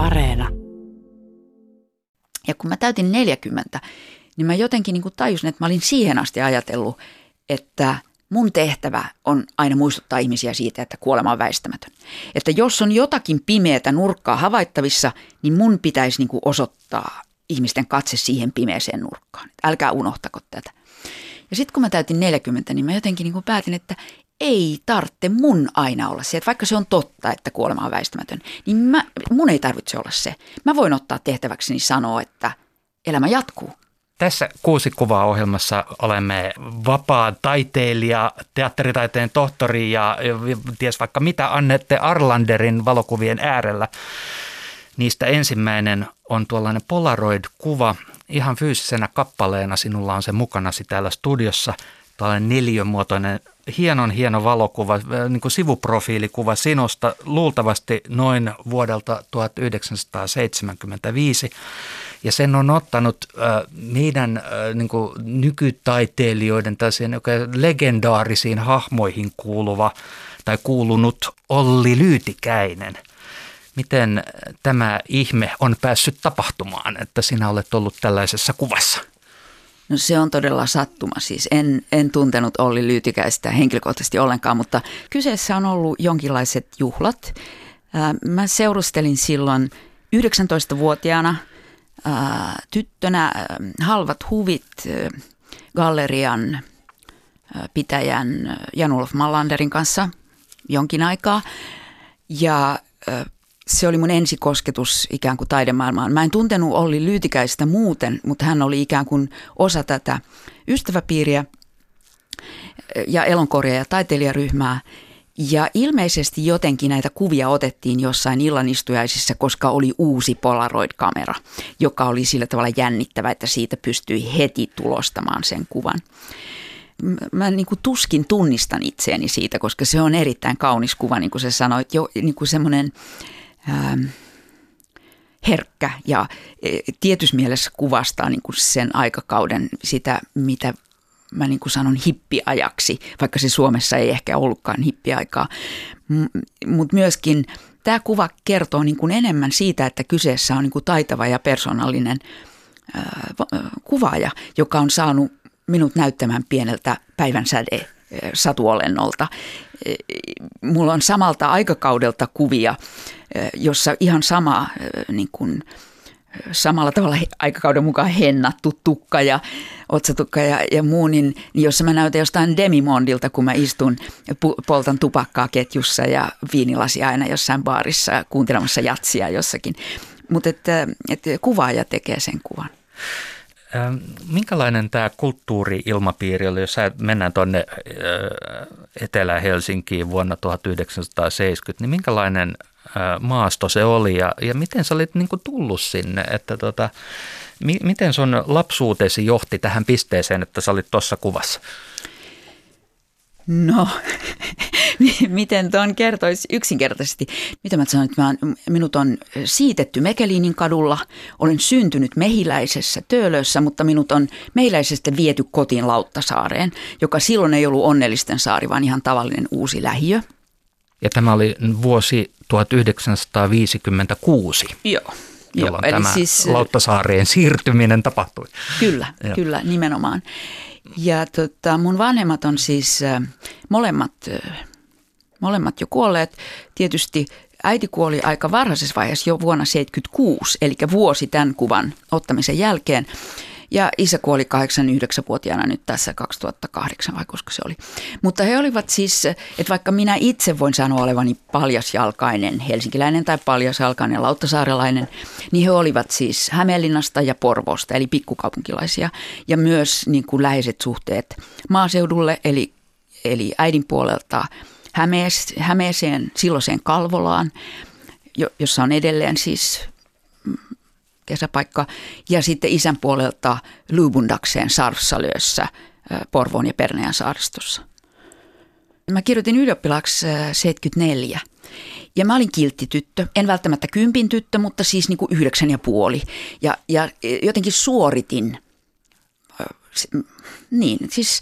Areena. Ja kun mä täytin 40, niin mä jotenkin niin tajusin, että mä olin siihen asti ajatellut, että mun tehtävä on aina muistuttaa ihmisiä siitä, että kuolema on väistämätön. Että jos on jotakin pimeätä nurkkaa havaittavissa, niin mun pitäisi niin osoittaa ihmisten katse siihen pimeeseen nurkkaan. Älkää unohtako tätä. Ja sitten kun mä täytin 40, niin mä jotenkin niin päätin, että ei tarvitse mun aina olla se, että vaikka se on totta, että kuolema on väistämätön, niin mä, mun ei tarvitse olla se. Mä voin ottaa tehtäväkseni sanoa, että elämä jatkuu. Tässä kuusi kuvaa ohjelmassa olemme vapaa taiteilija, teatteritaiteen tohtori ja, ties vaikka mitä Annette Arlanderin valokuvien äärellä. Niistä ensimmäinen on tuollainen Polaroid-kuva. Ihan fyysisenä kappaleena sinulla on se mukanasi täällä studiossa. Tällainen neliömuotoinen, hienon hieno valokuva, niin kuin sivuprofiilikuva sinusta, luultavasti noin vuodelta 1975. Ja sen on ottanut äh, meidän äh, niin kuin nykytaiteilijoiden tällaisiin legendaarisiin hahmoihin kuuluva tai kuulunut Olli Lyytikäinen. Miten tämä ihme on päässyt tapahtumaan, että sinä olet ollut tällaisessa kuvassa? No se on todella sattuma. Siis en, en tuntenut Olli Lyytikäistä henkilökohtaisesti ollenkaan, mutta kyseessä on ollut jonkinlaiset juhlat. Mä seurustelin silloin 19-vuotiaana – ää, tyttönä halvat huvit gallerian pitäjän Janulf Mallanderin kanssa jonkin aikaa. Ja se oli mun ensikosketus ikään kuin taidemaailmaan. Mä en tuntenut Olli Lyytikäistä muuten, mutta hän oli ikään kuin osa tätä ystäväpiiriä ja elonkorja- ja taiteilijaryhmää. Ja ilmeisesti jotenkin näitä kuvia otettiin jossain illanistujaisissa, koska oli uusi Polaroid-kamera, joka oli sillä tavalla jännittävä, että siitä pystyi heti tulostamaan sen kuvan. Mä niin kuin tuskin tunnistan itseäni siitä, koska se on erittäin kaunis kuva, niin kuin sä sanoit, jo niin kuin semmoinen ähm, herkkä ja e, tietyssä mielessä kuvastaa niin kuin sen aikakauden sitä, mitä mä niin kuin sanon hippiajaksi, vaikka se Suomessa ei ehkä ollutkaan hippiaikaa. Mutta myöskin tämä kuva kertoo niin kuin enemmän siitä, että kyseessä on niin kuin taitava ja persoonallinen ää, kuvaaja, joka on saanut minut näyttämään pieneltä päivän säde satuolennolta. Mulla on samalta aikakaudelta kuvia, jossa ihan sama niin kuin, samalla tavalla aikakauden mukaan hennattu tukka ja otsatukka ja, ja muu, niin, niin jos mä näytän jostain Demimondilta, kun mä istun poltan tupakkaa ketjussa ja viinilasi aina jossain baarissa kuuntelemassa jatsia jossakin. Mutta että, että kuvaaja tekee sen kuvan. Ähm, minkälainen tämä kulttuuri-ilmapiiri oli, jos mennään tuonne äh, Etelä-Helsinkiin vuonna 1970, niin minkälainen maasto se oli ja, ja miten sä olit niin kuin tullut sinne, että tota, mi, miten sun lapsuutesi johti tähän pisteeseen, että sä olit tuossa kuvassa? No, miten tuon kertoisi yksinkertaisesti? Mitä mä sanoin, että mä, minut on siitetty Mekeliinin kadulla, olen syntynyt Mehiläisessä Töölössä, mutta minut on Mehiläisestä viety kotiin Lauttasaareen, joka silloin ei ollut onnellisten saari, vaan ihan tavallinen uusi lähiö. Ja tämä oli vuosi 1956. Joo. Jolloin Joo, tämä siis, Lauttasaareen siirtyminen tapahtui. Kyllä, Joo. kyllä, nimenomaan. Ja tota, mun vanhemmat on siis äh, molemmat, äh, molemmat jo kuolleet. Tietysti äiti kuoli aika varhaisessa vaiheessa jo vuonna 1976, eli vuosi tämän kuvan ottamisen jälkeen. Ja isä kuoli 89-vuotiaana nyt tässä 2008 vai koska se oli. Mutta he olivat siis, että vaikka minä itse voin sanoa olevani paljasjalkainen helsinkiläinen tai paljasjalkainen lauttasaarelainen, niin he olivat siis Hämeenlinnasta ja Porvoosta, eli pikkukaupunkilaisia. Ja myös niin kuin läheiset suhteet maaseudulle, eli, eli äidin puolelta Hämees, Hämeeseen, silloiseen Kalvolaan, jossa on edelleen siis kesäpaikka. Ja sitten isän puolelta Lubundakseen Sarsalössä Porvoon ja Perneän saaristossa. Mä kirjoitin ylioppilaaksi 74. Ja mä olin kiltti tyttö, en välttämättä kympin tyttö, mutta siis niin kuin yhdeksän ja puoli. Ja, ja jotenkin suoritin, niin siis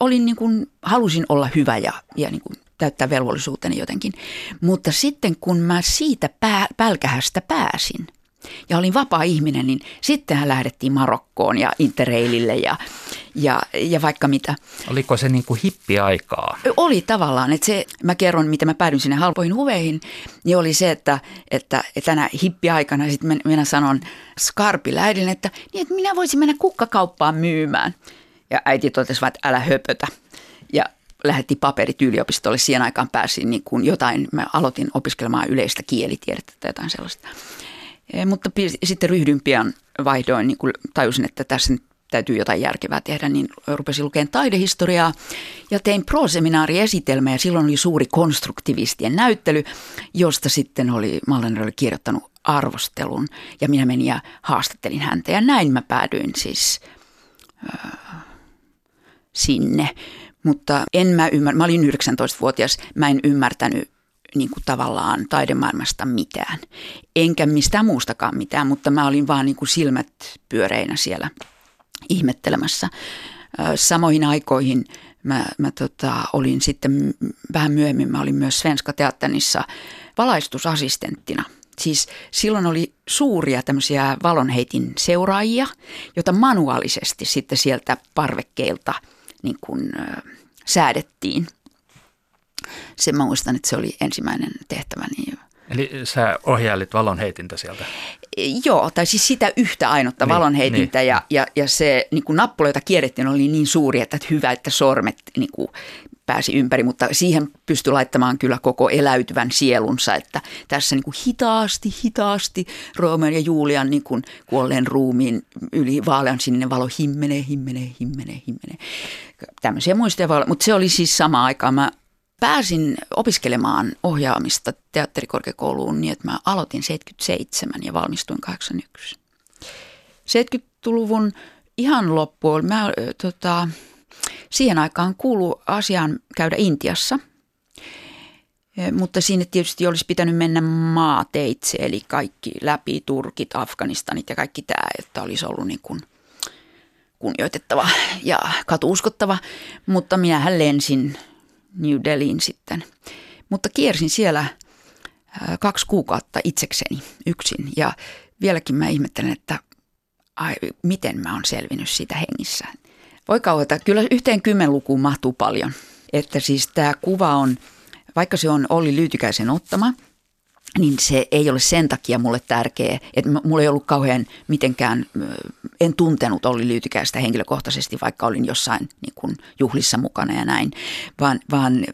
olin niin kuin, halusin olla hyvä ja, ja niin kuin täyttää velvollisuuteni jotenkin. Mutta sitten kun mä siitä pää, pälkähästä pääsin – ja olin vapaa ihminen, niin sittenhän lähdettiin Marokkoon ja Interrailille ja, ja, ja vaikka mitä. Oliko se niin kuin hippiaikaa? Oli tavallaan, että se, mä kerron, miten mä päädyin sinne halpoihin huveihin, niin oli se, että, että, että tänä hippiaikana sitten minä sanon Skarpille äidille, että, niin, että minä voisin mennä kukkakauppaan myymään. Ja äiti totesi että älä höpötä. Ja lähetti paperit yliopistolle. Siihen aikaan pääsin niin kuin jotain, mä aloitin opiskelemaan yleistä kielitiedettä tai jotain sellaista. Eh, mutta sitten ryhdyin pian vaihdoin, niin kuin tajusin, että tässä nyt täytyy jotain järkevää tehdä, niin rupesin lukemaan taidehistoriaa ja tein pro-seminaariesitelmä ja silloin oli suuri konstruktivistien näyttely, josta sitten oli, Mallener oli kirjoittanut arvostelun ja minä menin ja haastattelin häntä ja näin mä päädyin siis äh, sinne. Mutta en mä ymmärrä, mä olin 19-vuotias, mä en ymmärtänyt niin kuin tavallaan taidemaailmasta mitään. Enkä mistään muustakaan mitään, mutta mä olin vaan niin kuin silmät pyöreinä siellä ihmettelemässä. Samoihin aikoihin mä, mä tota, olin sitten vähän myöhemmin, mä olin myös Svenska Teatterissa valaistusasistenttina. Siis silloin oli suuria tämmöisiä valonheitin seuraajia, joita manuaalisesti sitten sieltä parvekkeilta niin kuin, säädettiin – se mä muistan, että se oli ensimmäinen tehtävä. Niin Eli sä ohjailit valonheitintä sieltä? Joo, tai siis sitä yhtä ainutta niin, valonheitintä niin. ja, ja, ja se niin kuin nappula, jota kierrettiin, oli niin suuri, että hyvä, että sormet niin kuin pääsi ympäri, mutta siihen pystyi laittamaan kyllä koko eläytyvän sielunsa, että tässä niin kuin hitaasti, hitaasti Romeo ja Julian niin kuin kuolleen ruumiin yli vaalean sininen valo himmenee, himmenee, himmenee, himmenee. Tämmöisiä muistoja mutta se oli siis sama aikaa. Mä pääsin opiskelemaan ohjaamista teatterikorkeakouluun niin, että mä aloitin 77 ja valmistuin 81. 70-luvun ihan loppuun, mä, tota, siihen aikaan kuulu asiaan käydä Intiassa, mutta siinä tietysti olisi pitänyt mennä maateitse, eli kaikki läpi Turkit, Afganistanit ja kaikki tämä, että olisi ollut niin kuin kunnioitettava ja katuuskottava, mutta minähän lensin New Delhiin sitten. Mutta kiersin siellä kaksi kuukautta itsekseni yksin ja vieläkin mä ihmettelen, että ai, miten mä oon selvinnyt siitä hengissä. Voi kauata, kyllä yhteen kymmenlukuun mahtuu paljon. Että siis tämä kuva on, vaikka se on Olli Lyytykäisen ottama – niin se ei ole sen takia mulle tärkeä, että mulla ei ollut kauhean mitenkään, en tuntenut Olli Lyytykäistä henkilökohtaisesti, vaikka olin jossain niin kuin juhlissa mukana ja näin, vaan, vaan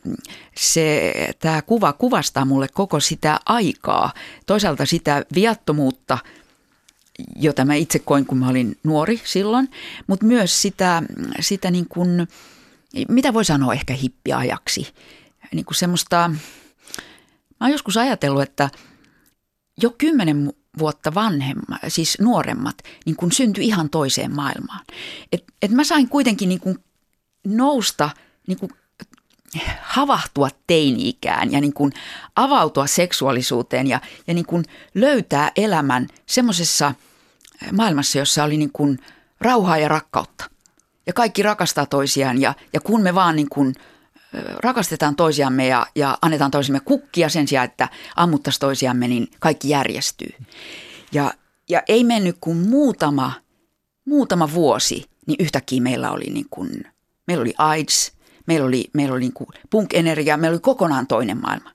se, tämä kuva kuvastaa mulle koko sitä aikaa, toisaalta sitä viattomuutta, jota mä itse koin, kun mä olin nuori silloin, mutta myös sitä, sitä niin kuin, mitä voi sanoa ehkä hippiajaksi, niin kuin semmoista Mä oon joskus ajatellut, että jo kymmenen vuotta vanhemmat, siis nuoremmat, niin kun syntyi ihan toiseen maailmaan. Et, et mä sain kuitenkin niin kun nousta, niin kun havahtua teini-ikään ja niin kun avautua seksuaalisuuteen ja, ja niin kun löytää elämän semmoisessa maailmassa, jossa oli niin kun rauhaa ja rakkautta. Ja kaikki rakastaa toisiaan ja, ja kun me vaan niin kun – rakastetaan toisiamme ja, ja annetaan toisemme kukkia sen sijaan, että ammuttaisiin toisiamme, niin kaikki järjestyy. Ja, ja ei mennyt kuin muutama, muutama vuosi, niin yhtäkkiä meillä oli, niin kuin, meillä oli AIDS, meillä oli, meillä oli niin kuin punk-energia, meillä oli kokonaan toinen maailma.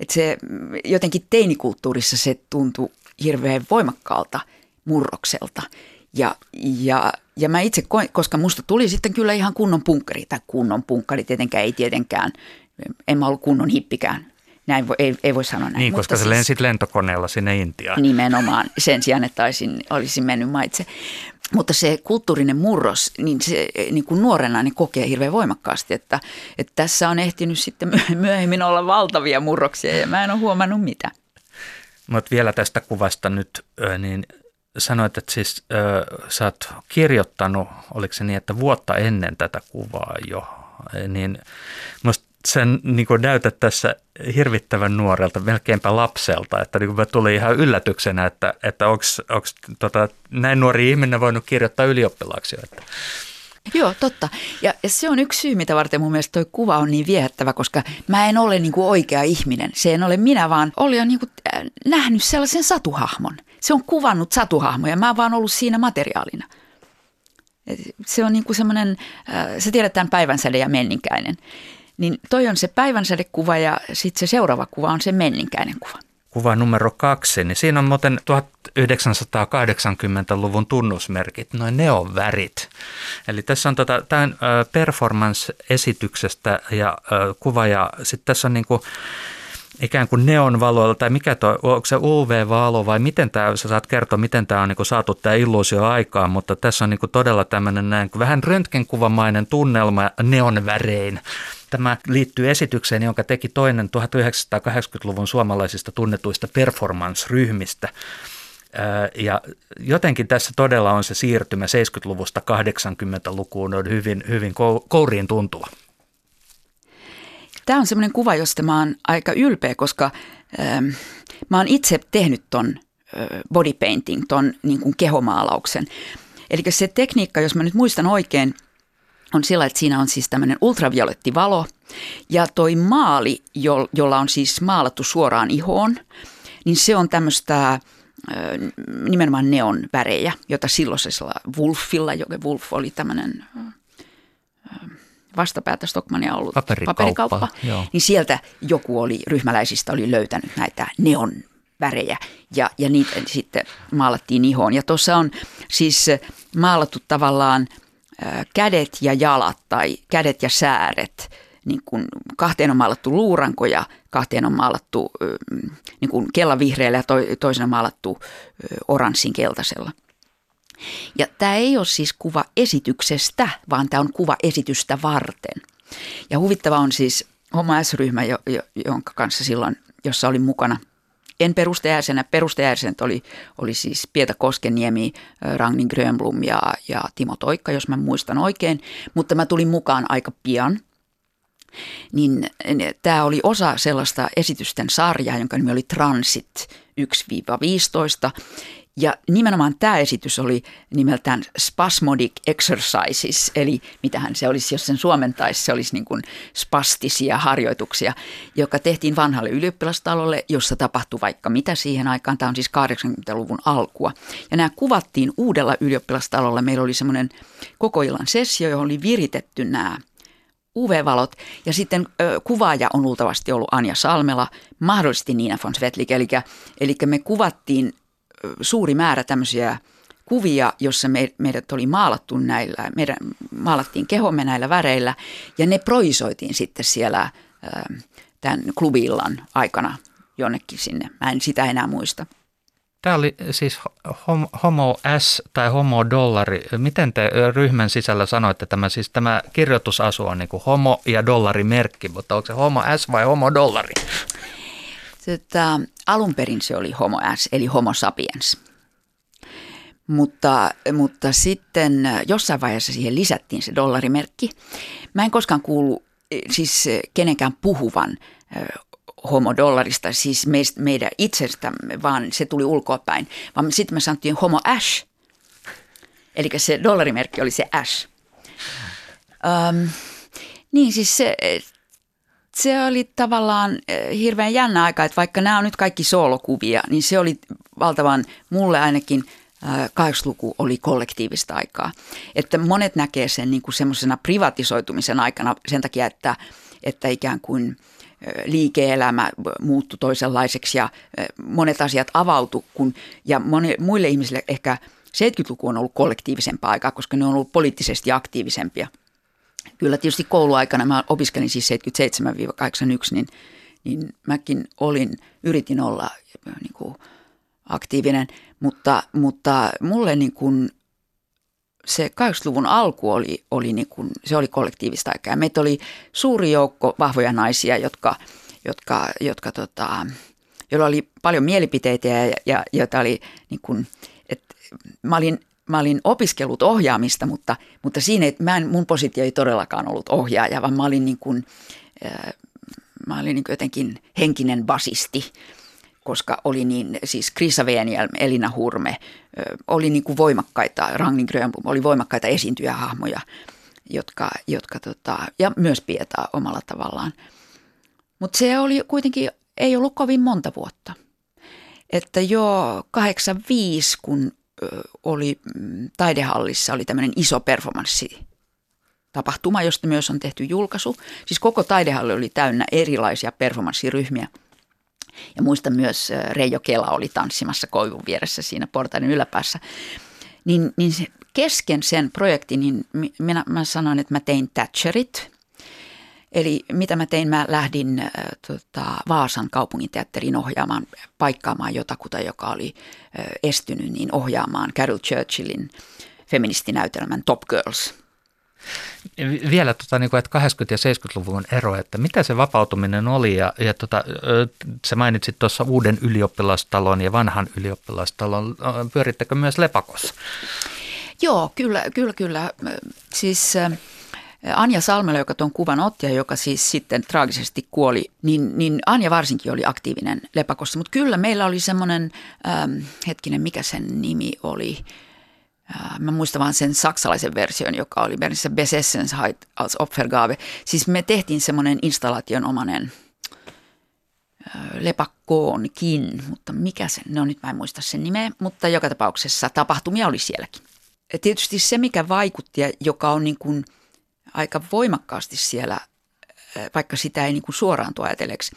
Et se jotenkin teinikulttuurissa se tuntui hirveän voimakkaalta murrokselta. Ja, ja ja mä itse koska musta tuli sitten kyllä ihan kunnon punkkari, tai kunnon punkkari tietenkään ei tietenkään, en mä ollut kunnon hippikään. Näin voi, ei, ei voi sanoa näin. Niin, koska sä siis, lensit lentokoneella sinne Intiaan. Nimenomaan, sen sijaan, että olisin, olisin mennyt maitse. Mutta se kulttuurinen murros, niin se niin kuin nuorena niin kokee hirveän voimakkaasti, että, että tässä on ehtinyt sitten myöhemmin olla valtavia murroksia ja mä en ole huomannut mitä. Mutta vielä tästä kuvasta nyt, niin sanoit, että siis äh, sä oot kirjoittanut, oliko se niin, että vuotta ennen tätä kuvaa jo, niin musta sen niin näytät tässä hirvittävän nuorelta, melkeinpä lapselta, että niin kuin tuli ihan yllätyksenä, että, että onko tota, näin nuori ihminen voinut kirjoittaa ylioppilaaksi. Että. Joo, totta. Ja, ja se on yksi syy, mitä varten mun mielestä toi kuva on niin viehättävä, koska mä en ole niin kuin oikea ihminen. Se en ole minä, vaan oli on niin kuin äh, nähnyt sellaisen satuhahmon. Se on kuvannut satuhahmoja, mä oon vaan ollut siinä materiaalina. Se on niin kuin semmoinen, äh, se tiedetään päivänsäde ja menninkäinen. Niin toi on se päivänsädekuva ja sitten se seuraava kuva on se menninkäinen kuva kuva numero kaksi, niin siinä on muuten 1980-luvun tunnusmerkit, noin neonvärit. Eli tässä on tota, tämän performance-esityksestä ja kuva ja sitten tässä on niin kuin ikään kuin neonvaloilla, tai mikä tuo, onko se UV-valo vai miten tämä, sä saat kertoa, miten tämä on niin saatu tämä illuusio aikaan, mutta tässä on niin todella tämmöinen näin, vähän röntgenkuvamainen tunnelma neonvärein. Tämä liittyy esitykseen, jonka teki toinen 1980-luvun suomalaisista tunnetuista performance-ryhmistä. Ja jotenkin tässä todella on se siirtymä 70-luvusta 80-lukuun on hyvin, hyvin kouriin tuntuva. Tämä on semmoinen kuva, josta mä oon aika ylpeä, koska ähm, mä oon itse tehnyt ton äh, body painting, ton niin kuin kehomaalauksen. Eli se tekniikka, jos mä nyt muistan oikein, on sillä, että siinä on siis tämmöinen ultravioletti valo ja toi maali, jo, jolla on siis maalattu suoraan ihoon, niin se on tämmöistä nimenomaan neon värejä, jota silloisella Wolfilla, joka Wolf oli tämmöinen vastapäätä Stockmania ollut paperikauppa, paperikauppa niin sieltä joku oli, ryhmäläisistä oli löytänyt näitä neon värejä ja, ja niitä sitten maalattiin ihoon. Ja tuossa on siis maalattu tavallaan kädet ja jalat tai kädet ja sääret. Niin kuin kahteen on maalattu luuranko ja kahteen on maalattu niin kuin kellavihreällä ja toisena maalattu oranssin keltaisella. Ja tämä ei ole siis kuva esityksestä, vaan tämä on kuva esitystä varten. Ja huvittava on siis Homo S-ryhmä, jonka kanssa silloin, jossa olin mukana – en perustajäisenä. Perustajäisenet oli, oli siis Pieta Koskeniemi, Ragnin Grönblom ja, ja Timo Toikka, jos mä muistan oikein. Mutta mä tulin mukaan aika pian. Niin tämä oli osa sellaista esitysten sarjaa, jonka nimi oli Transit 1-15. Ja nimenomaan tämä esitys oli nimeltään Spasmodic Exercises, eli mitähän se olisi, jos sen suomentaisi, se olisi niin kuin spastisia harjoituksia, joka tehtiin vanhalle ylioppilastalolle, jossa tapahtui vaikka mitä siihen aikaan. Tämä on siis 80-luvun alkua. Ja nämä kuvattiin uudella ylioppilastalolla. Meillä oli semmoinen koko illan sessio, johon oli viritetty nämä UV-valot. Ja sitten ö, kuvaaja on luultavasti ollut Anja Salmela, mahdollisesti Niina von Svetlik. Eli, eli me kuvattiin suuri määrä tämmöisiä kuvia, jossa me, meidät oli maalattu näillä, meidän maalattiin kehomme näillä väreillä ja ne proisoitiin sitten siellä tämän klubillan aikana jonnekin sinne. Mä en sitä enää muista. Tämä oli siis Homo S tai Homo Dollari. Miten te ryhmän sisällä sanoitte tämä? Siis tämä kirjoitusasu on niin kuin Homo ja dollari merkki, mutta onko se Homo S vai Homo Dollari? Tota, alun perin se oli Homo S, eli Homo sapiens. Mutta, mutta sitten jossain vaiheessa siihen lisättiin se dollarimerkki. Mä en koskaan kuulu siis kenenkään puhuvan homo dollarista, siis meistä, meidän itsestämme, vaan se tuli ulkoapäin. Vaan sitten me sanottiin homo ash, eli se dollarimerkki oli se ash. Um, niin siis se, se oli tavallaan eh, hirveän jännä aika, että vaikka nämä on nyt kaikki soolokuvia, niin se oli valtavan, mulle ainakin 80-luku eh, oli kollektiivista aikaa. Että monet näkee sen niin kuin semmoisena privatisoitumisen aikana sen takia, että, että ikään kuin eh, liike-elämä muuttui toisenlaiseksi ja monet asiat avautu, kun, ja moni, muille ihmisille ehkä 70-luku on ollut kollektiivisempaa aikaa, koska ne on ollut poliittisesti aktiivisempia – kyllä tietysti kouluaikana, mä opiskelin siis 77-81, niin, niin mäkin olin, yritin olla niin kuin aktiivinen, mutta, mutta mulle niin kuin se 80-luvun alku oli, oli niin kuin, se oli kollektiivista aikaa. Meitä oli suuri joukko vahvoja naisia, jotka, jotka, jotka tota, joilla oli paljon mielipiteitä ja, ja joita oli niin kuin, mä olin mä olin opiskellut ohjaamista, mutta, mutta siinä että mä en, mun positio ei todellakaan ollut ohjaaja, vaan mä olin, niin kuin, mä olin niin kuin jotenkin henkinen basisti, koska oli niin, siis Krisa Venielm, Elina Hurme, oli niin kuin voimakkaita, Ragnin Grönblom oli voimakkaita esiintyjähahmoja. jotka, jotka tota, ja myös Pietaa omalla tavallaan. Mutta se oli kuitenkin, ei ollut kovin monta vuotta. Että jo 85, kun oli mm, taidehallissa, oli tämmöinen iso performanssi tapahtuma, josta myös on tehty julkaisu. Siis koko taidehalli oli täynnä erilaisia performanssiryhmiä. Ja muistan myös Reijo Kela oli tanssimassa koivun vieressä siinä portaiden yläpäässä. Niin, niin se, kesken sen projektin, niin minä, mä sanoin, että mä tein Thatcherit. Eli mitä mä tein, mä lähdin äh, tota, Vaasan kaupunginteatteriin ohjaamaan, paikkaamaan jotakuta, joka oli äh, estynyt, niin ohjaamaan Carol Churchillin feministinäytelmän Top Girls – vielä, tota, niin kuin, että 80- ja 70-luvun ero, että mitä se vapautuminen oli ja, ja tota, sä mainitsit tuossa uuden ylioppilastalon ja vanhan ylioppilastalon. Pyörittekö myös Lepakossa? Joo, kyllä, kyllä, kyllä. Siis Anja Salmela, joka tuon kuvan otti ja joka siis sitten traagisesti kuoli, niin, niin Anja varsinkin oli aktiivinen Lepakossa. Mutta kyllä meillä oli semmoinen, ähm, hetkinen, mikä sen nimi oli, Mä muistan vaan sen saksalaisen version, joka oli Bernissä Besessensheit als Opfergabe. Siis me tehtiin semmoinen installaationomainen lepakkoonkin, mutta mikä se, no nyt mä en muista sen nimeä, mutta joka tapauksessa tapahtumia oli sielläkin. Ja tietysti se, mikä vaikutti ja joka on niin kuin aika voimakkaasti siellä, vaikka sitä ei niin kuin suoraan tuo ajatelleeksi,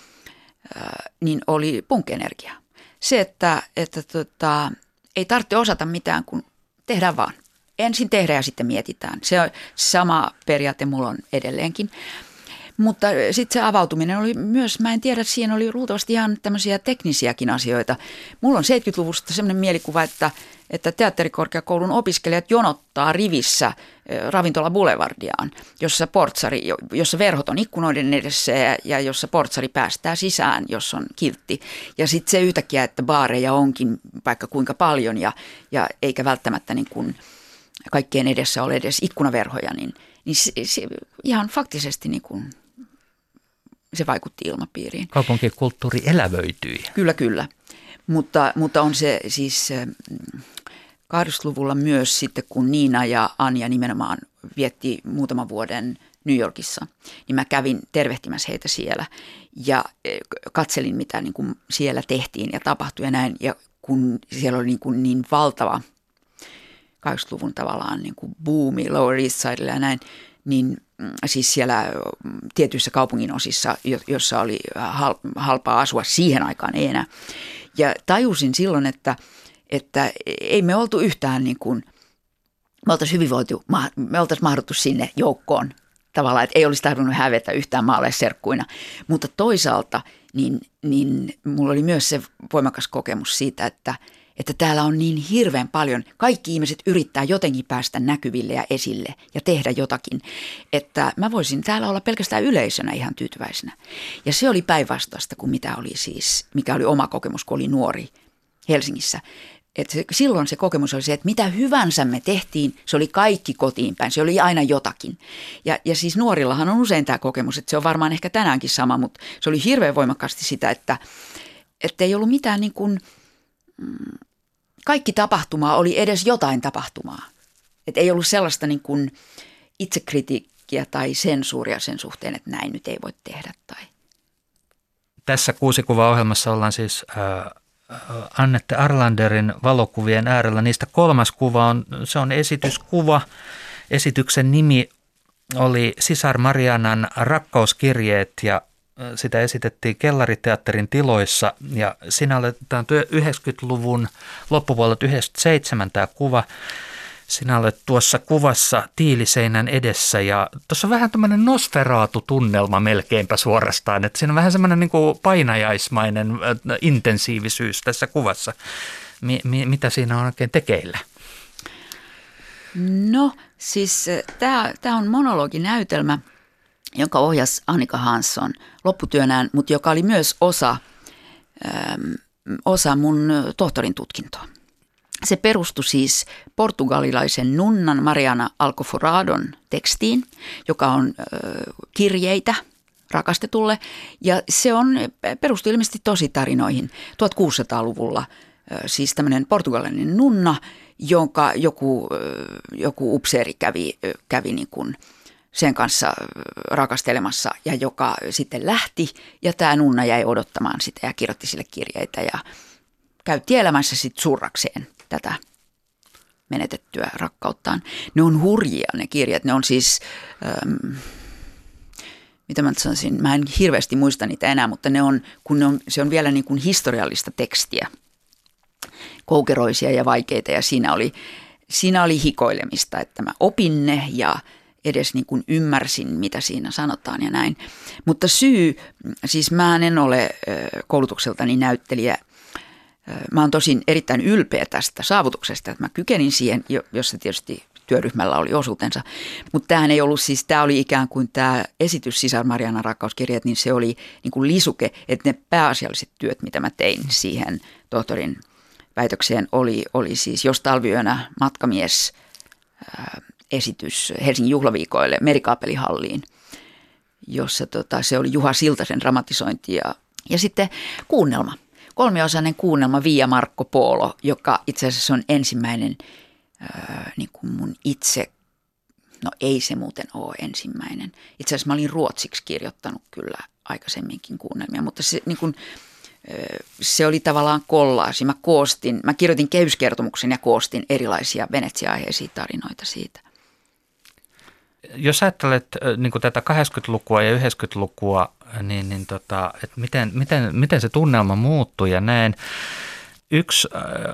niin oli punkenergia. Se, että, että tota, ei tarvitse osata mitään, kun tehdään vaan. Ensin tehdään ja sitten mietitään. Se on sama periaate mulla on edelleenkin. Mutta sitten se avautuminen oli myös, mä en tiedä, siinä oli luultavasti ihan tämmöisiä teknisiäkin asioita. Mulla on 70-luvusta sellainen mielikuva, että, että teatterikorkeakoulun opiskelijat jonottaa rivissä ravintola Boulevardiaan, jossa, portsari, jossa verhot on ikkunoiden edessä ja, ja jossa portsari päästää sisään, jos on kiltti. Ja sitten se yhtäkkiä, että baareja onkin vaikka kuinka paljon ja, ja eikä välttämättä niin kuin kaikkien edessä ole edes ikkunaverhoja, niin, niin se, se, ihan faktisesti niin kuin se vaikutti ilmapiiriin. Kaupunkikulttuuri elävöityi. Kyllä, kyllä. Mutta, mutta on se siis 80-luvulla myös sitten, kun Niina ja Anja nimenomaan vietti muutaman vuoden New Yorkissa, niin mä kävin tervehtimässä heitä siellä ja katselin, mitä niin kuin siellä tehtiin ja tapahtui ja näin. Ja kun siellä oli niin, kuin niin valtava 80-luvun tavallaan niin kuin buumi Lower East Sidella ja näin, niin siis siellä mm, tietyissä kaupungin osissa, jossa oli halpaa asua siihen aikaan ei enää. Ja tajusin silloin, että, että ei me oltu yhtään niin kuin, me oltaisiin hyvinvoitu, me oltaisiin mahduttu sinne joukkoon tavallaan, että ei olisi tarvinnut hävetä yhtään serkkuina. Mutta toisaalta niin, niin mulla oli myös se voimakas kokemus siitä, että – että täällä on niin hirveän paljon, kaikki ihmiset yrittää jotenkin päästä näkyville ja esille ja tehdä jotakin, että mä voisin täällä olla pelkästään yleisönä ihan tyytyväisenä. Ja se oli päinvastaista kuin mitä oli siis, mikä oli oma kokemus, kun oli nuori Helsingissä. Et silloin se kokemus oli se, että mitä hyvänsä me tehtiin, se oli kaikki kotiin päin, se oli aina jotakin. Ja, ja siis nuorillahan on usein tämä kokemus, että se on varmaan ehkä tänäänkin sama, mutta se oli hirveän voimakkaasti sitä, että, että ei ollut mitään niin kuin, kaikki tapahtumaa oli edes jotain tapahtumaa. Et ei ollut sellaista niin kuin itsekritiikkiä tai sensuuria sen suhteen, että näin nyt ei voi tehdä. Tai. Tässä kuusikuva-ohjelmassa ollaan siis äh, Annette Arlanderin valokuvien äärellä. Niistä kolmas kuva on, se on esityskuva. Esityksen nimi oli Sisar Marianan rakkauskirjeet ja sitä esitettiin Kellariteatterin tiloissa ja tämä on 90-luvun loppupuolelta 97 tämä kuva. Sinä olet tuossa kuvassa tiiliseinän edessä ja tuossa on vähän tämmöinen nosferaatu-tunnelma melkeinpä suorastaan. Että siinä on vähän semmoinen niin kuin painajaismainen intensiivisyys tässä kuvassa. Mi- mi- mitä siinä on oikein tekeillä? No siis tämä on monologinäytelmä – jonka ohjasi Annika Hansson lopputyönään, mutta joka oli myös osa, äm, osa mun tohtorin tutkintoa. Se perustui siis portugalilaisen nunnan Mariana Alcoforadon tekstiin, joka on ö, kirjeitä rakastetulle. Ja se on, perustui ilmeisesti tositarinoihin 1600-luvulla. Ö, siis tämmöinen portugalilainen nunna, jonka joku, ö, joku upseeri kävi, kävi niin kuin – sen kanssa rakastelemassa ja joka sitten lähti. Ja tämä nunna jäi odottamaan sitä ja kirjoitti sille kirjeitä ja käytti elämässä sitten surrakseen tätä menetettyä rakkauttaan. Ne on hurjia ne kirjat, ne on siis, ähm, mitä mä sanoisin, mä en hirveästi muista niitä enää, mutta ne on, kun ne on, se on vielä niin kuin historiallista tekstiä, koukeroisia ja vaikeita ja siinä oli, siinä oli hikoilemista, että mä opin ne ja edes niin kuin ymmärsin, mitä siinä sanotaan ja näin. Mutta syy, siis mä en ole koulutukseltani näyttelijä, Mä oon tosin erittäin ylpeä tästä saavutuksesta, että mä kykenin siihen, jossa tietysti työryhmällä oli osuutensa. Mutta tämähän ei ollut siis, tämä oli ikään kuin tämä esitys Sisar Mariana rakkauskirjat, niin se oli niin kuin lisuke, että ne pääasialliset työt, mitä mä tein siihen tohtorin väitökseen, oli, oli siis Jos talviyönä matkamies esitys Helsingin juhlaviikoille Merikaapelihalliin, jossa tota, se oli Juha Siltasen dramatisointi ja, ja sitten kuunnelma – kolmiosainen kuunnelma Via Marco Polo, joka itse asiassa on ensimmäinen ää, niin kuin mun itse, no ei se muuten ole ensimmäinen. Itse asiassa mä olin ruotsiksi kirjoittanut kyllä aikaisemminkin kuunnelmia, mutta se, niin kuin, se oli tavallaan kollaasi. Mä koostin, mä kirjoitin kehyskertomuksen ja koostin erilaisia Venetsia-aiheisia tarinoita siitä. Jos ajattelet niin kuin tätä 80-lukua ja 90-lukua, niin, niin tota, että miten, miten, miten se tunnelma muuttui ja näin. Yksi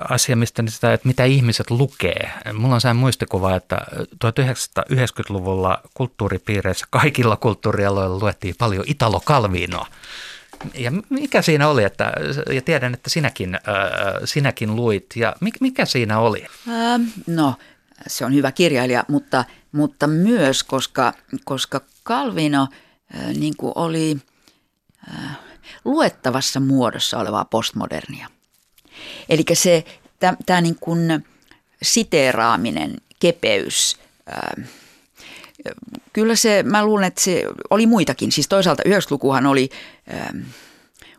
asia, mistä sitä, että mitä ihmiset lukee. Mulla on sehän muistikuva, että 1990-luvulla kulttuuripiireissä kaikilla kulttuurialoilla luettiin paljon Italo Calvinoa. Ja mikä siinä oli, että, ja tiedän, että sinäkin, äh, sinäkin luit, ja mikä siinä oli? Ähm, no, se on hyvä kirjailija, mutta, mutta myös, koska, koska Calvino – niin kuin oli luettavassa muodossa olevaa postmodernia. Eli se tämä niin kuin siteeraaminen, kepeys, kyllä se, mä luulen, että se oli muitakin. Siis toisaalta 90-lukuhan oli,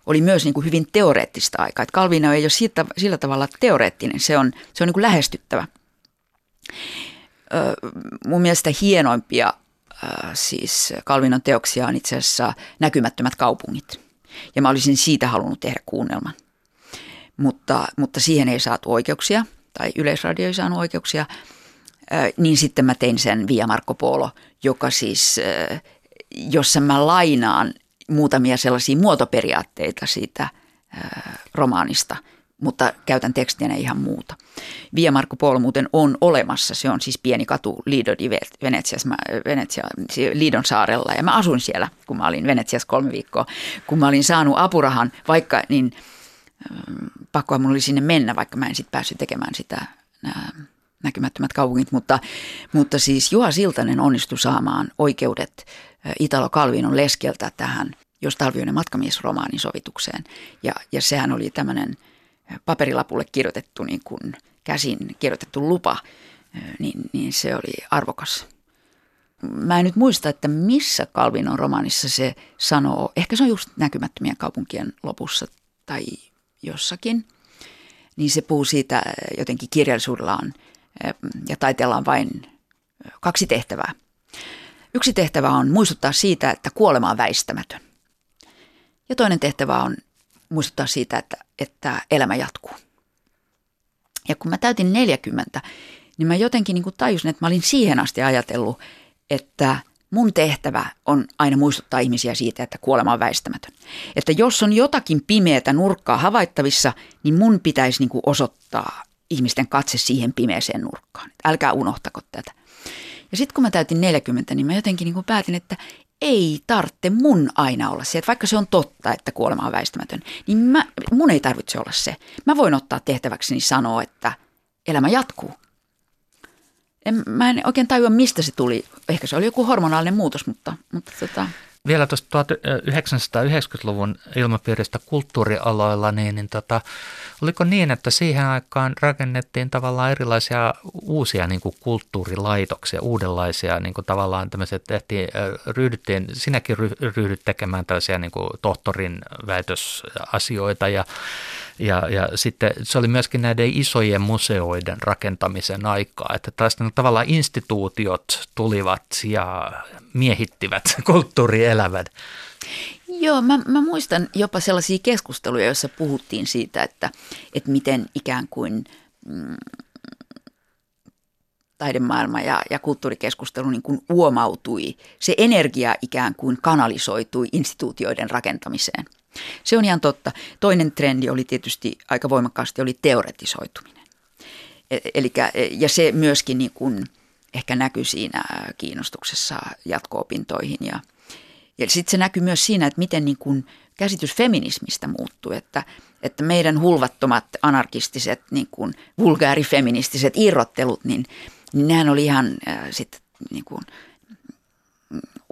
oli myös niin kuin hyvin teoreettista aikaa. Että Calvino ei ole siitä, sillä tavalla teoreettinen, se on, se on niin kuin lähestyttävä. Mun mielestä hienoimpia siis Kalvinon teoksia on itse asiassa näkymättömät kaupungit. Ja mä olisin siitä halunnut tehdä kuunnelman. Mutta, mutta siihen ei saatu oikeuksia, tai Yleisradio ei saanut oikeuksia. Niin sitten mä tein sen Via Marco Polo, joka siis, jossa mä lainaan muutamia sellaisia muotoperiaatteita siitä romaanista – mutta käytän tekstinä ihan muuta. Via Marco Polo muuten on olemassa. Se on siis pieni katu Lido di Venetsias, Venetsia, Liidon saarella. Ja mä asuin siellä, kun mä olin Venetsiassa kolme viikkoa. Kun mä olin saanut apurahan, vaikka niin pakkoa mun oli sinne mennä, vaikka mä en sitten päässyt tekemään sitä nämä näkymättömät kaupungit. Mutta, mutta siis Juha Siltanen onnistui saamaan oikeudet Italo Calvinon leskeltä tähän jos talvioinen matkamiesromaanin sovitukseen. Ja, ja sehän oli tämmöinen – paperilapulle kirjoitettu niin kuin käsin kirjoitettu lupa, niin, niin se oli arvokas. Mä en nyt muista, että missä Kalvinon romaanissa se sanoo, ehkä se on just näkymättömien kaupunkien lopussa tai jossakin, niin se puhuu siitä jotenkin kirjallisuudellaan ja taiteella on vain kaksi tehtävää. Yksi tehtävä on muistuttaa siitä, että kuolema on väistämätön. Ja toinen tehtävä on muistuttaa siitä, että, että elämä jatkuu. Ja kun mä täytin 40, niin mä jotenkin niin kuin tajusin, että mä olin siihen asti ajatellut, että mun tehtävä on aina muistuttaa ihmisiä siitä, että kuolema on väistämätön. Että jos on jotakin pimeätä nurkkaa havaittavissa, niin mun pitäisi niin kuin osoittaa ihmisten katse siihen pimeeseen nurkkaan. Älkää unohtako tätä. Ja sitten kun mä täytin 40, niin mä jotenkin niin kuin päätin, että ei tarvitse mun aina olla se, että vaikka se on totta, että kuolema on väistämätön, niin mä, mun ei tarvitse olla se. Mä voin ottaa tehtäväkseni sanoa, että elämä jatkuu. En, mä en oikein tajua, mistä se tuli. Ehkä se oli joku hormonaalinen muutos, mutta, mutta tota, vielä tuosta 1990-luvun ilmapiiristä kulttuurialoilla, niin, niin tota, oliko niin, että siihen aikaan rakennettiin tavallaan erilaisia uusia niin kuin kulttuurilaitoksia, uudenlaisia niin kuin tavallaan tämmöiset tehtiin, ryhdyttiin, sinäkin ryhdyt tekemään tällaisia niin kuin tohtorin väitösasioita ja Ja, ja sitten se oli myöskin näiden isojen museoiden rakentamisen aikaa, että taas tavallaan instituutiot tulivat ja miehittivät kulttuurielävän. Joo, mä, mä muistan jopa sellaisia keskusteluja, joissa puhuttiin siitä, että, että miten ikään kuin mm, taidemaailma ja, ja kulttuurikeskustelu niin kuin uomautui. Se energia ikään kuin kanalisoitui instituutioiden rakentamiseen. Se on ihan totta. Toinen trendi oli tietysti aika voimakkaasti oli teoretisoituminen. E, elikkä, e, ja se myöskin niin kuin ehkä näkyy siinä kiinnostuksessa jatko-opintoihin. Ja, ja sitten se näkyy myös siinä, että miten niin kuin käsitys feminismistä muuttuu, että, että meidän hulvattomat anarkistiset, niin kuin vulgaarifeministiset irrottelut, niin, niin nehän oli ihan äh, sitten niin kuin,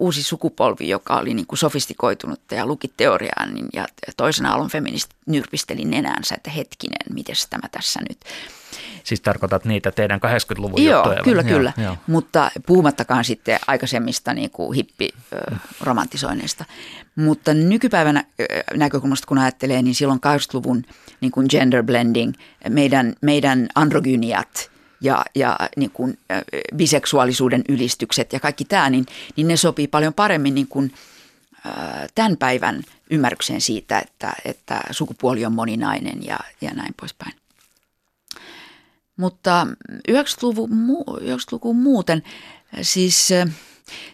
uusi sukupolvi, joka oli niin kuin sofistikoitunut ja luki teoriaa, niin, ja toisena alun feministit nyrpisteli nenänsä, että hetkinen, miten tämä tässä nyt. Siis tarkoitat niitä teidän 80-luvun joo, juttuja? Kyllä, joo, kyllä. Joo. Mutta puhumattakaan sitten aikaisemmista niin kuin hippiromantisoinneista. Mutta nykypäivänä näkökulmasta kun ajattelee, niin silloin 80-luvun niin kuin gender blending, meidän, meidän androgyniat – ja, ja niin kuin, biseksuaalisuuden ylistykset ja kaikki tämä, niin, niin ne sopii paljon paremmin niin kuin, tämän päivän ymmärrykseen siitä, että, että sukupuoli on moninainen ja, ja näin poispäin. Mutta 90-luvun, 90-luvun muuten, siis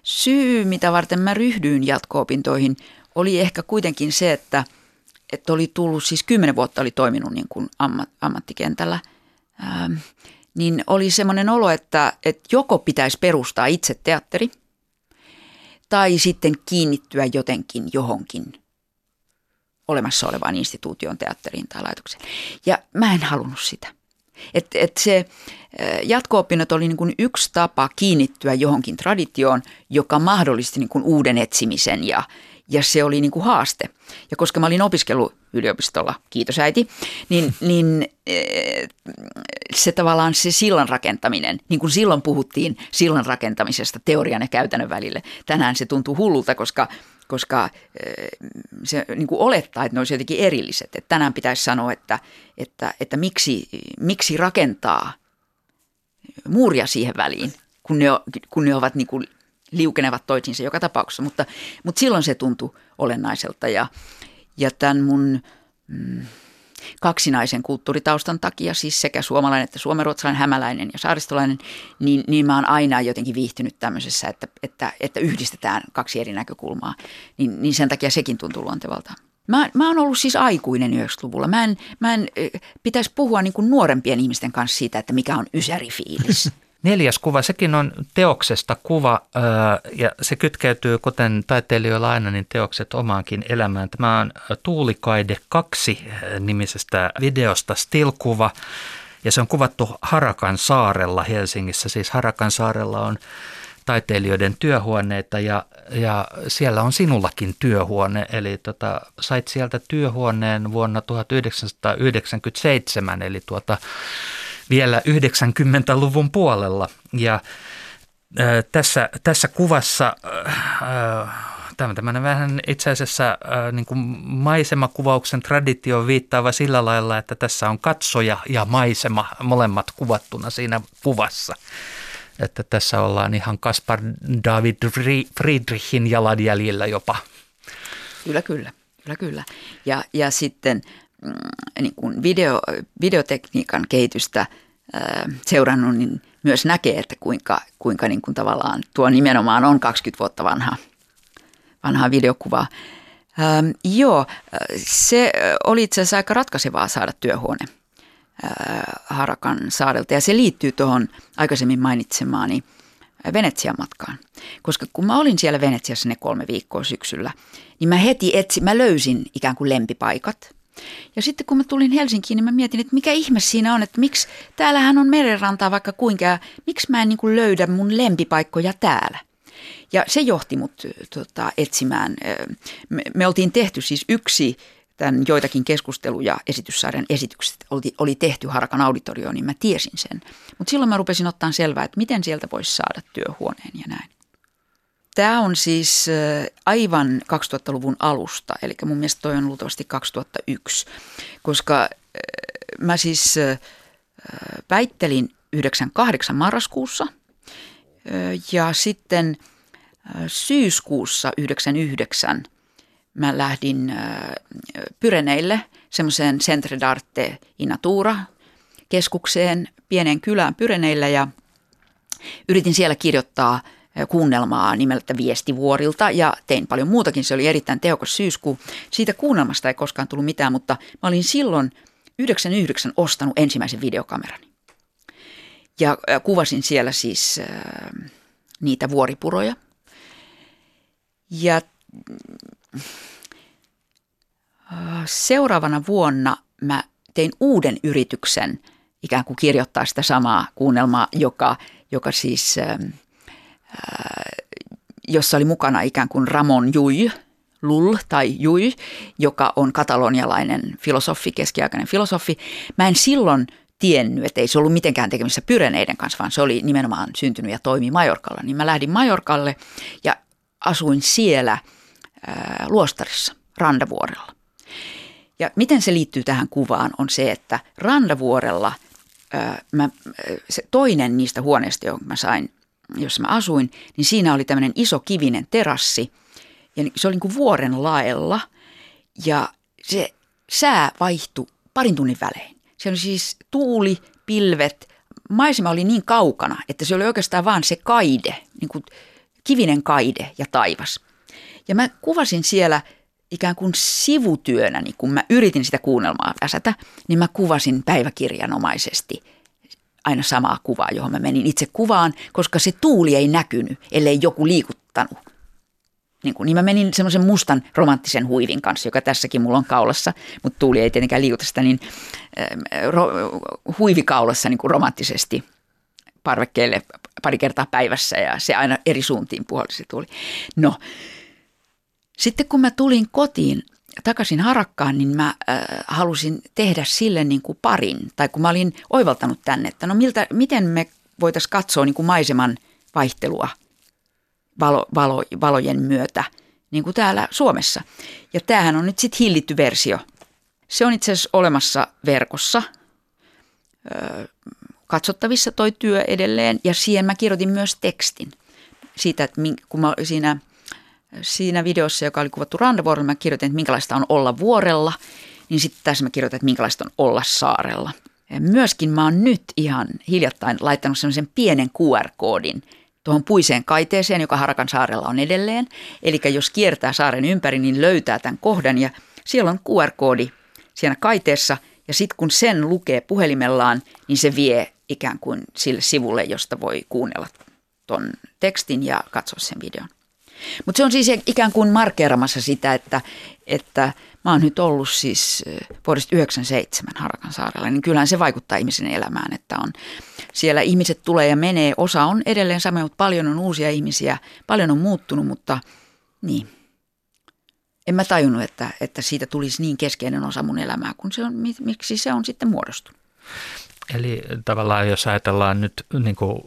syy, mitä varten mä ryhdyin jatko-opintoihin, oli ehkä kuitenkin se, että, että oli tullut, siis kymmenen vuotta oli toiminut niin kuin ammat, ammattikentällä niin oli semmoinen olo, että, että joko pitäisi perustaa itse teatteri tai sitten kiinnittyä jotenkin johonkin olemassa olevaan instituution, teatteriin tai laitokseen. Ja mä en halunnut sitä. Et, et se jatko-opinnot oli niin kuin yksi tapa kiinnittyä johonkin traditioon, joka mahdollisti niin kuin uuden etsimisen ja, ja se oli niin kuin haaste. Ja koska mä olin opiskellut yliopistolla, kiitos äiti, niin, niin se tavallaan se sillan rakentaminen, niin kuin silloin puhuttiin sillan rakentamisesta teorian ja käytännön välille. Tänään se tuntuu hullulta, koska, koska se niin kuin olettaa, että ne olisivat jotenkin erilliset. Että tänään pitäisi sanoa, että, että, että miksi, miksi rakentaa muuria siihen väliin, kun ne, kun ne ovat niin kuin liukenevat toisiinsa joka tapauksessa, mutta, mutta silloin se tuntui olennaiselta ja, ja tämän mun mm, kaksinaisen kulttuuritaustan takia, siis sekä suomalainen että suomenruotsalainen, hämäläinen ja saaristolainen, niin, niin mä oon aina jotenkin viihtynyt tämmöisessä, että, että, että yhdistetään kaksi eri näkökulmaa, niin, niin sen takia sekin tuntuu luontevalta. Mä, mä oon ollut siis aikuinen 90-luvulla. Mä en, mä en pitäisi puhua niin kuin nuorempien ihmisten kanssa siitä, että mikä on ysärifiilis. Neljäs kuva, sekin on teoksesta kuva ja se kytkeytyy, kuten taiteilijoilla aina, niin teokset omaankin elämään. Tämä on Tuulikaide 2 nimisestä videosta Stilkuva ja se on kuvattu Harakan saarella Helsingissä. Siis Harakan saarella on taiteilijoiden työhuoneita ja, ja siellä on sinullakin työhuone. Eli tota, sait sieltä työhuoneen vuonna 1997, eli tuota, vielä 90-luvun puolella. Ja tässä, tässä kuvassa tämä tämmöinen vähän itse asiassa niin kuin maisemakuvauksen traditio viittaava sillä lailla, että tässä on katsoja ja maisema molemmat kuvattuna siinä kuvassa. Että tässä ollaan ihan Kaspar David Friedrichin jalanjäljillä jopa. Kyllä, kyllä. Kyllä, kyllä. Ja, ja sitten niin kuin video, videotekniikan kehitystä seurannut, niin myös näkee, että kuinka, kuinka niin kuin tavallaan tuo nimenomaan on 20 vuotta vanha, vanhaa videokuvaa. Ähm, joo, se oli itse asiassa aika ratkaisevaa saada työhuone äh, Harakan saarelta ja se liittyy tuohon aikaisemmin mainitsemaani Venetsian matkaan. Koska kun mä olin siellä Venetsiassa ne kolme viikkoa syksyllä, niin mä heti etsin, mä löysin ikään kuin lempipaikat – ja sitten kun mä tulin Helsinkiin, niin mä mietin, että mikä ihme siinä on, että miksi, täällähän on merenrantaa vaikka kuinka, miksi mä en niin löydä mun lempipaikkoja täällä. Ja se johti mut tota, etsimään. Me, me oltiin tehty siis yksi tämän joitakin keskusteluja esityssarjan esitykset oli, oli tehty Harakan auditorioon, niin mä tiesin sen. Mutta silloin mä rupesin ottaa selvää, että miten sieltä voisi saada työhuoneen ja näin. Tämä on siis aivan 2000-luvun alusta, eli mun mielestä toi on luultavasti 2001, koska mä siis väittelin 98 marraskuussa ja sitten syyskuussa 99 mä lähdin Pyreneille semmoiseen Centre d'Arte in Natura keskukseen, pieneen kylään Pyreneillä ja yritin siellä kirjoittaa kuunnelmaa nimeltä Viestivuorilta ja tein paljon muutakin. Se oli erittäin tehokas syyskuu. Siitä kuunnelmasta ei koskaan tullut mitään, mutta mä olin silloin 99 ostanut ensimmäisen videokamerani. Ja kuvasin siellä siis äh, niitä vuoripuroja. Ja äh, seuraavana vuonna mä tein uuden yrityksen ikään kuin kirjoittaa sitä samaa kuunnelmaa, joka, joka siis, äh, jossa oli mukana ikään kuin Ramon Juj, Lull tai Juj, joka on katalonialainen filosofi, keskiaikainen filosofi. Mä en silloin tiennyt, että ei se ollut mitenkään tekemisissä Pyreneiden kanssa, vaan se oli nimenomaan syntynyt ja toimi Majorkalla. Niin mä lähdin Majorkalle ja asuin siellä ää, luostarissa, Randavuorella. Ja miten se liittyy tähän kuvaan on se, että Randavuorella ää, mä, se toinen niistä huoneista, jonka mä sain, jossa mä asuin, niin siinä oli tämmöinen iso kivinen terassi. Ja se oli niin kuin vuoren laella ja se sää vaihtui parin tunnin välein. Se oli siis tuuli, pilvet, maisema oli niin kaukana, että se oli oikeastaan vaan se kaide, niin kuin kivinen kaide ja taivas. Ja mä kuvasin siellä ikään kuin sivutyönä, niin kun mä yritin sitä kuunnelmaa väsätä, niin mä kuvasin päiväkirjanomaisesti aina samaa kuvaa, johon mä menin itse kuvaan, koska se tuuli ei näkynyt, ellei joku liikuttanut niin, kuin, niin mä menin semmoisen mustan romanttisen huivin kanssa, joka tässäkin mulla on kaulassa, mutta tuuli ei tietenkään liikuta sitä, niin äh, ro, huivikaulassa niin kuin romanttisesti parvekkeelle pari kertaa päivässä ja se aina eri suuntiin se tuuli. No, sitten kun mä tulin kotiin takaisin harakkaan, niin mä äh, halusin tehdä sille niin kuin parin, tai kun mä olin oivaltanut tänne, että no miltä, miten me voitaisiin katsoa niin kuin maiseman vaihtelua – valo, valo, valojen myötä, niin kuin täällä Suomessa. Ja tämähän on nyt sitten hillitty versio. Se on itse asiassa olemassa verkossa, öö, katsottavissa toi työ edelleen, ja siihen mä kirjoitin myös tekstin. Siitä, että kun mä siinä, siinä videossa, joka oli kuvattu randavuorella, mä kirjoitin, että minkälaista on olla vuorella, niin sitten tässä mä kirjoitin, että minkälaista on olla saarella. Ja myöskin mä oon nyt ihan hiljattain laittanut sellaisen pienen QR-koodin – tuohon puiseen kaiteeseen, joka Harakan saarella on edelleen. Eli jos kiertää saaren ympäri, niin löytää tämän kohdan ja siellä on QR-koodi siinä kaiteessa ja sitten kun sen lukee puhelimellaan, niin se vie ikään kuin sille sivulle, josta voi kuunnella ton tekstin ja katsoa sen videon. Mutta se on siis ikään kuin markkeeramassa sitä, että, että mä oon nyt ollut siis vuodesta 97 Harakan saarella, niin kyllähän se vaikuttaa ihmisen elämään, että on siellä ihmiset tulee ja menee. Osa on edelleen sama, mutta paljon on uusia ihmisiä, paljon on muuttunut, mutta niin. En mä tajunnut, että, että siitä tulisi niin keskeinen osa mun elämää, kun se on, miksi se on sitten muodostunut. Eli tavallaan jos ajatellaan nyt niin kuin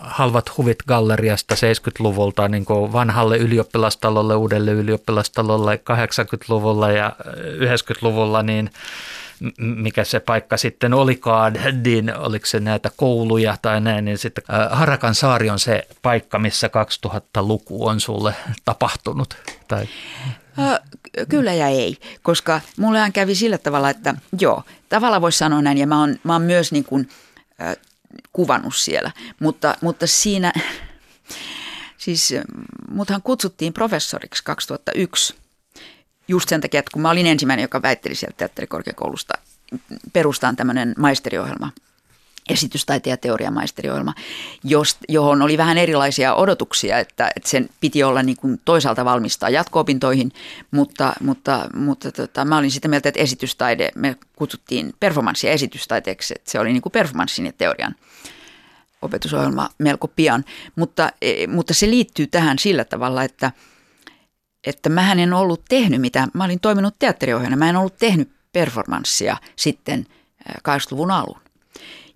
halvat huvit galleriasta 70-luvulta niin kuin vanhalle ylioppilastalolle, uudelle ylioppilastalolle 80-luvulla ja 90-luvulla, niin mikä se paikka sitten olikaan, niin oliko se näitä kouluja tai näin, niin sitten Harakan saari on se paikka, missä 2000-luku on sulle tapahtunut? Tai... Kyllä ja ei, koska mullehan kävi sillä tavalla, että joo, tavallaan voisi sanoa näin, ja mä oon, mä oon myös niin kuin, äh, kuvannut siellä, mutta, mutta siinä, siis muthan kutsuttiin professoriksi 2001, just sen takia, että kun mä olin ensimmäinen, joka väitteli sieltä teatterikorkeakoulusta, perustaan tämmöinen maisteriohjelma – esitystaiteen ja maisteriohjelma, johon oli vähän erilaisia odotuksia, että, että sen piti olla niin kuin toisaalta valmistaa jatko-opintoihin, mutta, mutta, mutta tota, mä olin sitä mieltä, että esitystaide, me kutsuttiin performanssia esitystaiteeksi, että se oli niin kuin performanssin ja teorian opetusohjelma melko pian, mutta, e, mutta se liittyy tähän sillä tavalla, että, että mä en ollut tehnyt mitään, mä olin toiminut teatteriohjelmana, mä en ollut tehnyt performanssia sitten 80-luvun alun.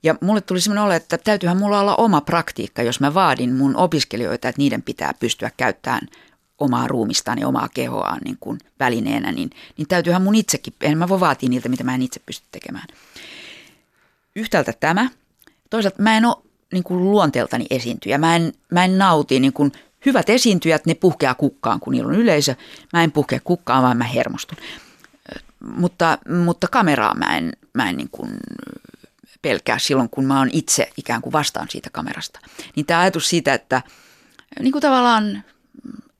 Ja mulle tuli semmoinen olo, että täytyyhän mulla olla oma praktiikka, jos mä vaadin mun opiskelijoita, että niiden pitää pystyä käyttämään omaa ruumistaan ja omaa kehoaan niin kuin välineenä, niin, niin täytyyhän mun itsekin, en mä voi vaatia niiltä, mitä mä en itse pysty tekemään. Yhtäältä tämä. Toisaalta mä en ole niin kuin luonteeltani esiintyjä. Mä en, mä en nauti niin kuin hyvät esiintyjät, ne puhkeaa kukkaan, kun niillä on yleisö. Mä en puhkea kukkaan, vaan mä hermostun. Mutta, mutta kameraa mä en, mä en niin kuin pelkää silloin, kun mä oon itse ikään kuin vastaan siitä kamerasta. Niin tämä ajatus siitä, että niin kuin tavallaan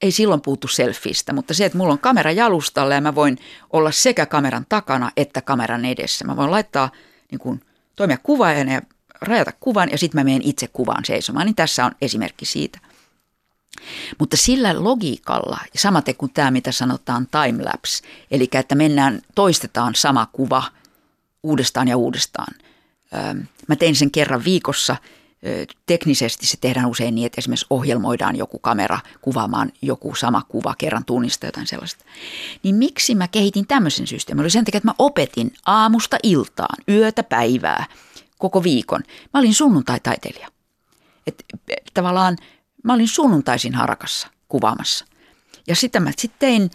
ei silloin puhuttu selfistä, mutta se, että mulla on kamera jalustalla ja mä voin olla sekä kameran takana että kameran edessä. Mä voin laittaa, niin kuin, toimia kuvaajana ja rajata kuvan ja sitten mä menen itse kuvaan seisomaan, niin tässä on esimerkki siitä. Mutta sillä logiikalla, ja samaten kuin tämä, mitä sanotaan timelapse, eli että mennään, toistetaan sama kuva uudestaan ja uudestaan. Mä tein sen kerran viikossa – teknisesti se tehdään usein niin, että esimerkiksi ohjelmoidaan joku kamera kuvaamaan joku sama kuva kerran tunnista jotain sellaista. Niin miksi mä kehitin tämmöisen systeemin? Oli sen takia, että mä opetin aamusta iltaan, yötä päivää, koko viikon. Mä olin sunnuntai-taiteilija. Et, tavallaan mä olin sunnuntaisin harakassa kuvaamassa. Ja sitä mä sitten tein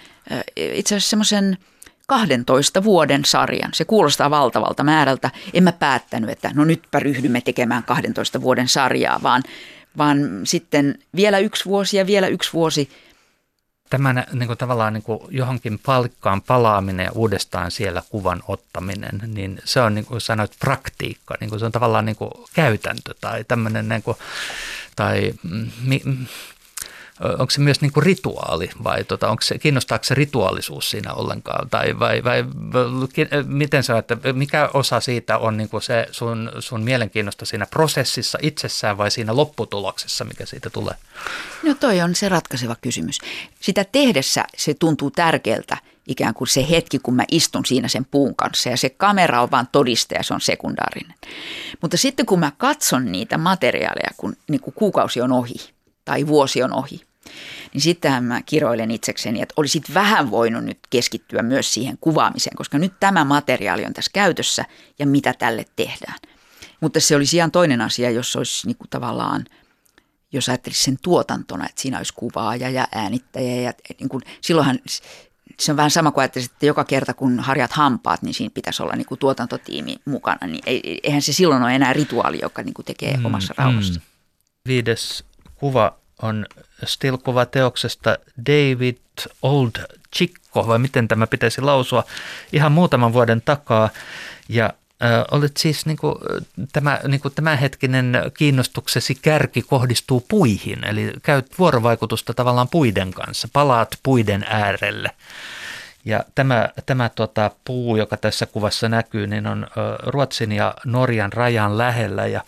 itse asiassa semmoisen – 12 vuoden sarjan. Se kuulostaa valtavalta määrältä. En mä päättänyt, että no nytpä ryhdymme tekemään 12 vuoden sarjaa, vaan, vaan sitten vielä yksi vuosi ja vielä yksi vuosi. Tämä niin kuin tavallaan niin kuin johonkin palkkaan palaaminen ja uudestaan siellä kuvan ottaminen, niin se on niin kuin sanoit praktiikka, niin kuin se on tavallaan niin kuin käytäntö tai tämmöinen niin kuin, tai mi, onko se myös niin kuin rituaali vai tota, onko se, kiinnostaako se rituaalisuus siinä ollenkaan? Tai vai, vai miten sä, että mikä osa siitä on niin kuin se sun, sun mielenkiinnosta siinä prosessissa itsessään vai siinä lopputuloksessa, mikä siitä tulee? No toi on se ratkaiseva kysymys. Sitä tehdessä se tuntuu tärkeältä ikään kuin se hetki, kun mä istun siinä sen puun kanssa ja se kamera on vain todistaja, se on sekundaarinen. Mutta sitten kun mä katson niitä materiaaleja, kun niin kuin kuukausi on ohi – tai vuosi on ohi. Niin sittenhän mä kiroilen itsekseni, että olisit vähän voinut nyt keskittyä myös siihen kuvaamiseen, koska nyt tämä materiaali on tässä käytössä ja mitä tälle tehdään. Mutta se olisi ihan toinen asia, jos olisi niin kuin tavallaan, jos ajattelisi sen tuotantona, että siinä olisi kuvaaja ja äänittäjä. Ja niin kuin, silloinhan se on vähän sama kuin ajattelisit, että joka kerta kun harjat hampaat, niin siinä pitäisi olla niin kuin tuotantotiimi mukana. Niin eihän se silloin ole enää rituaali, joka niin kuin tekee mm, omassa rauhassa. Mm. Viides kuva on still-kuva teoksesta David Old Chico, vai miten tämä pitäisi lausua, ihan muutaman vuoden takaa. Ja äh, olet siis niin kuin, tämä, niin kuin tämänhetkinen kiinnostuksesi kärki kohdistuu puihin, eli käyt vuorovaikutusta tavallaan puiden kanssa, palaat puiden äärelle. Ja tämä, tämä tota, puu, joka tässä kuvassa näkyy, niin on Ruotsin ja Norjan rajan lähellä ja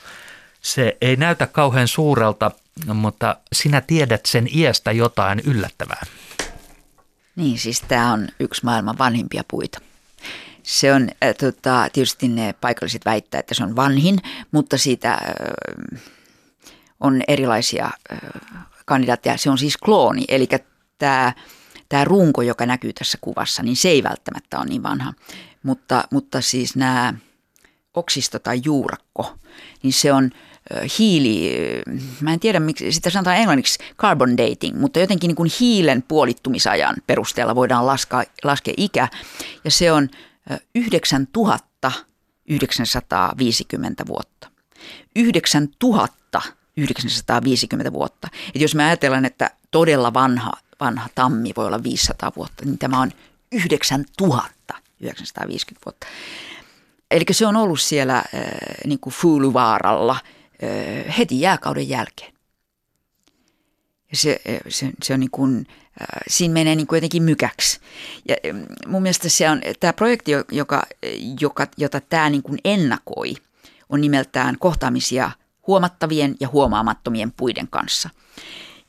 se ei näytä kauhean suurelta – mutta sinä tiedät sen iästä jotain yllättävää. Niin, siis tämä on yksi maailman vanhimpia puita. Se on, äh, tota, tietysti ne paikalliset väittää, että se on vanhin, mutta siitä äh, on erilaisia äh, kandidaatteja. Se on siis klooni, eli tämä, tämä runko, joka näkyy tässä kuvassa, niin se ei välttämättä ole niin vanha. Mutta, mutta siis nämä oksisto tai juurakko, niin se on – hiili, mä en tiedä miksi sitä sanotaan englanniksi carbon dating, mutta jotenkin niin kuin hiilen puolittumisajan perusteella voidaan laskea, laskea ikä ja se on 9950 vuotta. 9950 vuotta. Et jos me ajatellaan, että todella vanha, vanha tammi voi olla 500 vuotta, niin tämä on 9950 vuotta. Eli se on ollut siellä äh, niin kuin Fuluvaaralla – heti jääkauden jälkeen. Ja se, se, se on niin kuin, siinä menee niin kuin jotenkin mykäksi. Ja mun mielestä se on, tämä projekti, joka, joka, jota tämä niin kuin ennakoi, on nimeltään kohtaamisia huomattavien ja huomaamattomien puiden kanssa.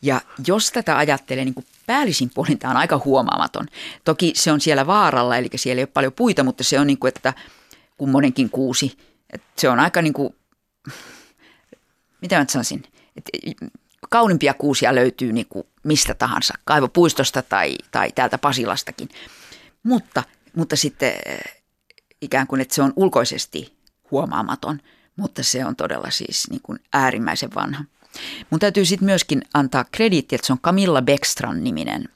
Ja jos tätä ajattelee niin kuin päällisin puolin, tämä on aika huomaamaton. Toki se on siellä vaaralla, eli siellä ei ole paljon puita, mutta se on niin kuin, että kummonenkin kuusi. Että se on aika niin kuin mitä mä sanoisin, että kauniimpia kuusia löytyy niin kuin mistä tahansa, kaivopuistosta tai, tai täältä Pasilastakin. Mutta, mutta sitten eh, ikään kuin, että se on ulkoisesti huomaamaton, mutta se on todella siis niin kuin äärimmäisen vanha. Mun täytyy sitten myöskin antaa krediitti, että se on Camilla Beckstrand niminen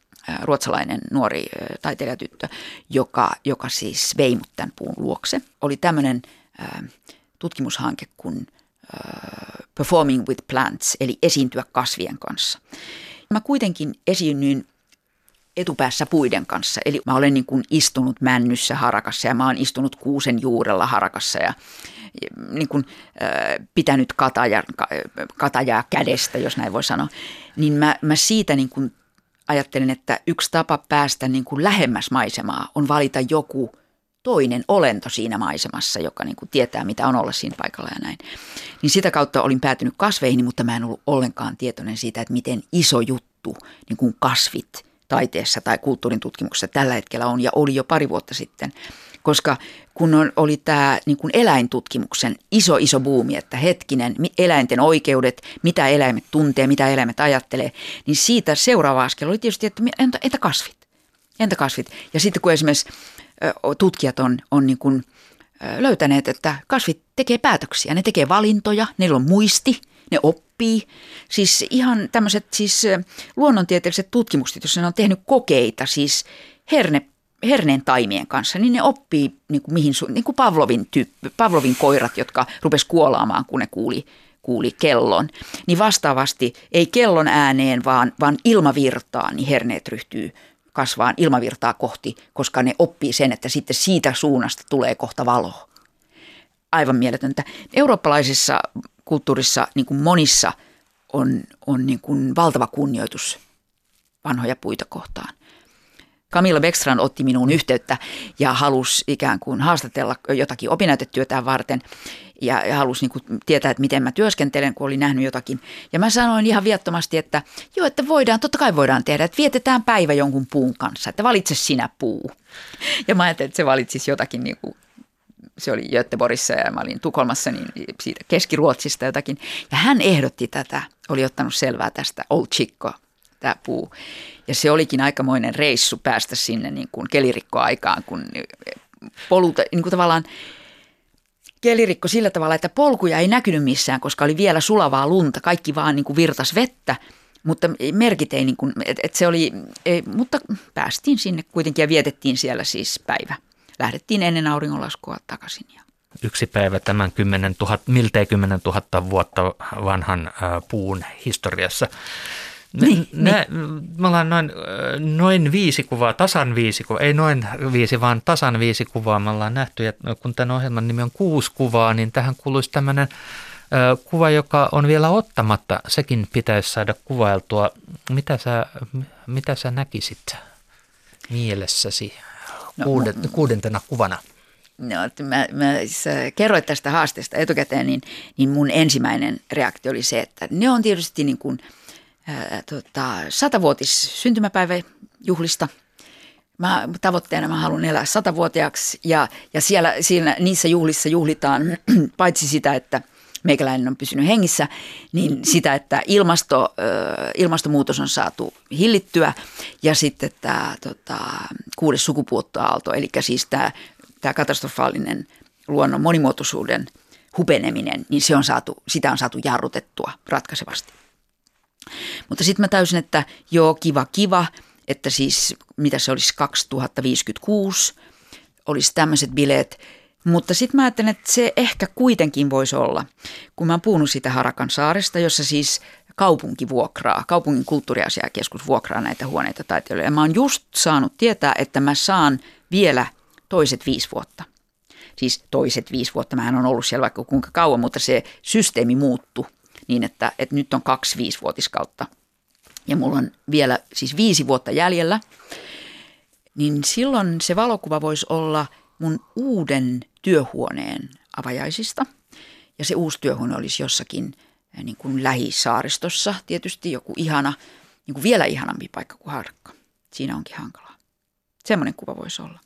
ruotsalainen nuori taiteilijatyttö, joka, joka siis vei mut tämän puun luokse. Oli tämmöinen tutkimushanke kuin Performing with Plants, eli esiintyä kasvien kanssa. Mä kuitenkin esiinnyin etupäässä puiden kanssa. Eli mä olen niin kuin istunut männyssä harakassa ja mä oon istunut kuusen juurella harakassa ja niin kuin, äh, pitänyt kataja, katajaa kädestä, jos näin voi sanoa. Niin mä, mä siitä niin kuin ajattelen, että yksi tapa päästä niin kuin lähemmäs maisemaa on valita joku toinen olento siinä maisemassa, joka niin kuin tietää, mitä on olla siinä paikalla ja näin. Niin sitä kautta olin päätynyt kasveihin, mutta mä en ollut ollenkaan tietoinen siitä, että miten iso juttu niin kuin kasvit – taiteessa tai kulttuurin tutkimuksessa tällä hetkellä on ja oli jo pari vuotta sitten. Koska kun on, oli tämä niin eläintutkimuksen iso iso buumi, että hetkinen, eläinten oikeudet, mitä eläimet tuntee, mitä eläimet ajattelee, niin siitä seuraava askel oli tietysti, että entä, entä kasvit? Entä kasvit? Ja sitten kun esimerkiksi tutkijat on, on niin kuin löytäneet, että kasvit tekee päätöksiä, ne tekee valintoja, neillä on muisti, ne oppii. Siis ihan tämmöiset siis luonnontieteelliset tutkimukset, jos ne on tehnyt kokeita, siis herne herneen taimien kanssa, niin ne oppii niin kuin mihin, niin kuin Pavlovin, tyyppi, Pavlovin koirat, jotka rupes kuolaamaan, kun ne kuuli, kuuli kellon. Niin vastaavasti ei kellon ääneen, vaan, vaan ilmavirtaan, niin herneet ryhtyy kasvaan ilmavirtaa kohti, koska ne oppii sen, että sitten siitä suunnasta tulee kohta valo. Aivan mieletöntä. Eurooppalaisissa kulttuurissa niin kuin monissa on, on niin kuin valtava kunnioitus vanhoja puita kohtaan. Camilla Beckstrand otti minuun yhteyttä ja halusi ikään kuin haastatella jotakin opinnäytetyötään varten ja, ja halusi niin kuin tietää, että miten mä työskentelen, kun oli nähnyt jotakin. Ja mä sanoin ihan viattomasti, että joo, että voidaan, totta kai voidaan tehdä, että vietetään päivä jonkun puun kanssa, että valitse sinä puu. Ja mä ajattelin, että se valitsisi jotakin niin kuin se oli Göteborgissa ja mä olin Tukholmassa, niin siitä Keski-Ruotsista jotakin. Ja hän ehdotti tätä, oli ottanut selvää tästä Old Chico, tämä puu. Ja se olikin aikamoinen reissu päästä sinne niin kuin kelirikkoaikaan, kun poluta, niin kuin tavallaan kelirikko sillä tavalla, että polkuja ei näkynyt missään, koska oli vielä sulavaa lunta, kaikki vaan niin kuin virtas vettä, mutta merkit ei niin kuin, et, et se oli, ei, mutta päästiin sinne kuitenkin ja vietettiin siellä siis päivä. Lähdettiin ennen auringonlaskua takaisin. Ja. Yksi päivä tämän 10 000, miltei 10 000 vuotta vanhan puun historiassa. Niin, nä, niin. Me ollaan noin, noin viisi kuvaa, tasan viisi kuvaa, ei noin viisi, vaan tasan viisi kuvaa me ollaan nähty. Ja kun tämän ohjelman nimi on kuusi kuvaa, niin tähän kuuluisi tämmöinen kuva, joka on vielä ottamatta. Sekin pitäisi saada kuvailtua. Mitä sä, mitä sä näkisit mielessäsi no, kuudet, no, kuudentena kuvana? No, mä, mä kerroit tästä haasteesta etukäteen, niin, niin mun ensimmäinen reaktio oli se, että ne on tietysti niin kuin – tota, satavuotis syntymäpäiväjuhlista. Mä, tavoitteena mä haluan elää satavuotiaaksi ja, ja siellä, siinä, niissä juhlissa juhlitaan paitsi sitä, että meikäläinen on pysynyt hengissä, niin sitä, että ilmasto, ilmastonmuutos on saatu hillittyä ja sitten tämä tota, kuudes sukupuuttoaalto, eli siis tämä, tämä katastrofaalinen luonnon monimuotoisuuden hupeneminen, niin se on saatu, sitä on saatu jarrutettua ratkaisevasti. Mutta sitten mä täysin, että joo, kiva, kiva, että siis mitä se olisi 2056, olisi tämmöiset bileet. Mutta sitten mä ajattelen, että se ehkä kuitenkin voisi olla, kun mä oon puhunut siitä Harakan saaresta, jossa siis kaupunki vuokraa, kaupungin kulttuuriasiakeskus vuokraa näitä huoneita taiteilijoille. Ja mä oon just saanut tietää, että mä saan vielä toiset viisi vuotta. Siis toiset viisi vuotta, mähän on ollut siellä vaikka kuinka kauan, mutta se systeemi muuttui niin, että, että nyt on kaksi viisivuotiskautta ja mulla on vielä siis viisi vuotta jäljellä, niin silloin se valokuva voisi olla mun uuden työhuoneen avajaisista. Ja se uusi työhuone olisi jossakin eh, niin kuin lähisaaristossa, tietysti joku ihana, niin kuin vielä ihanampi paikka kuin Harkka. Siinä onkin hankalaa. Semmoinen kuva voisi olla.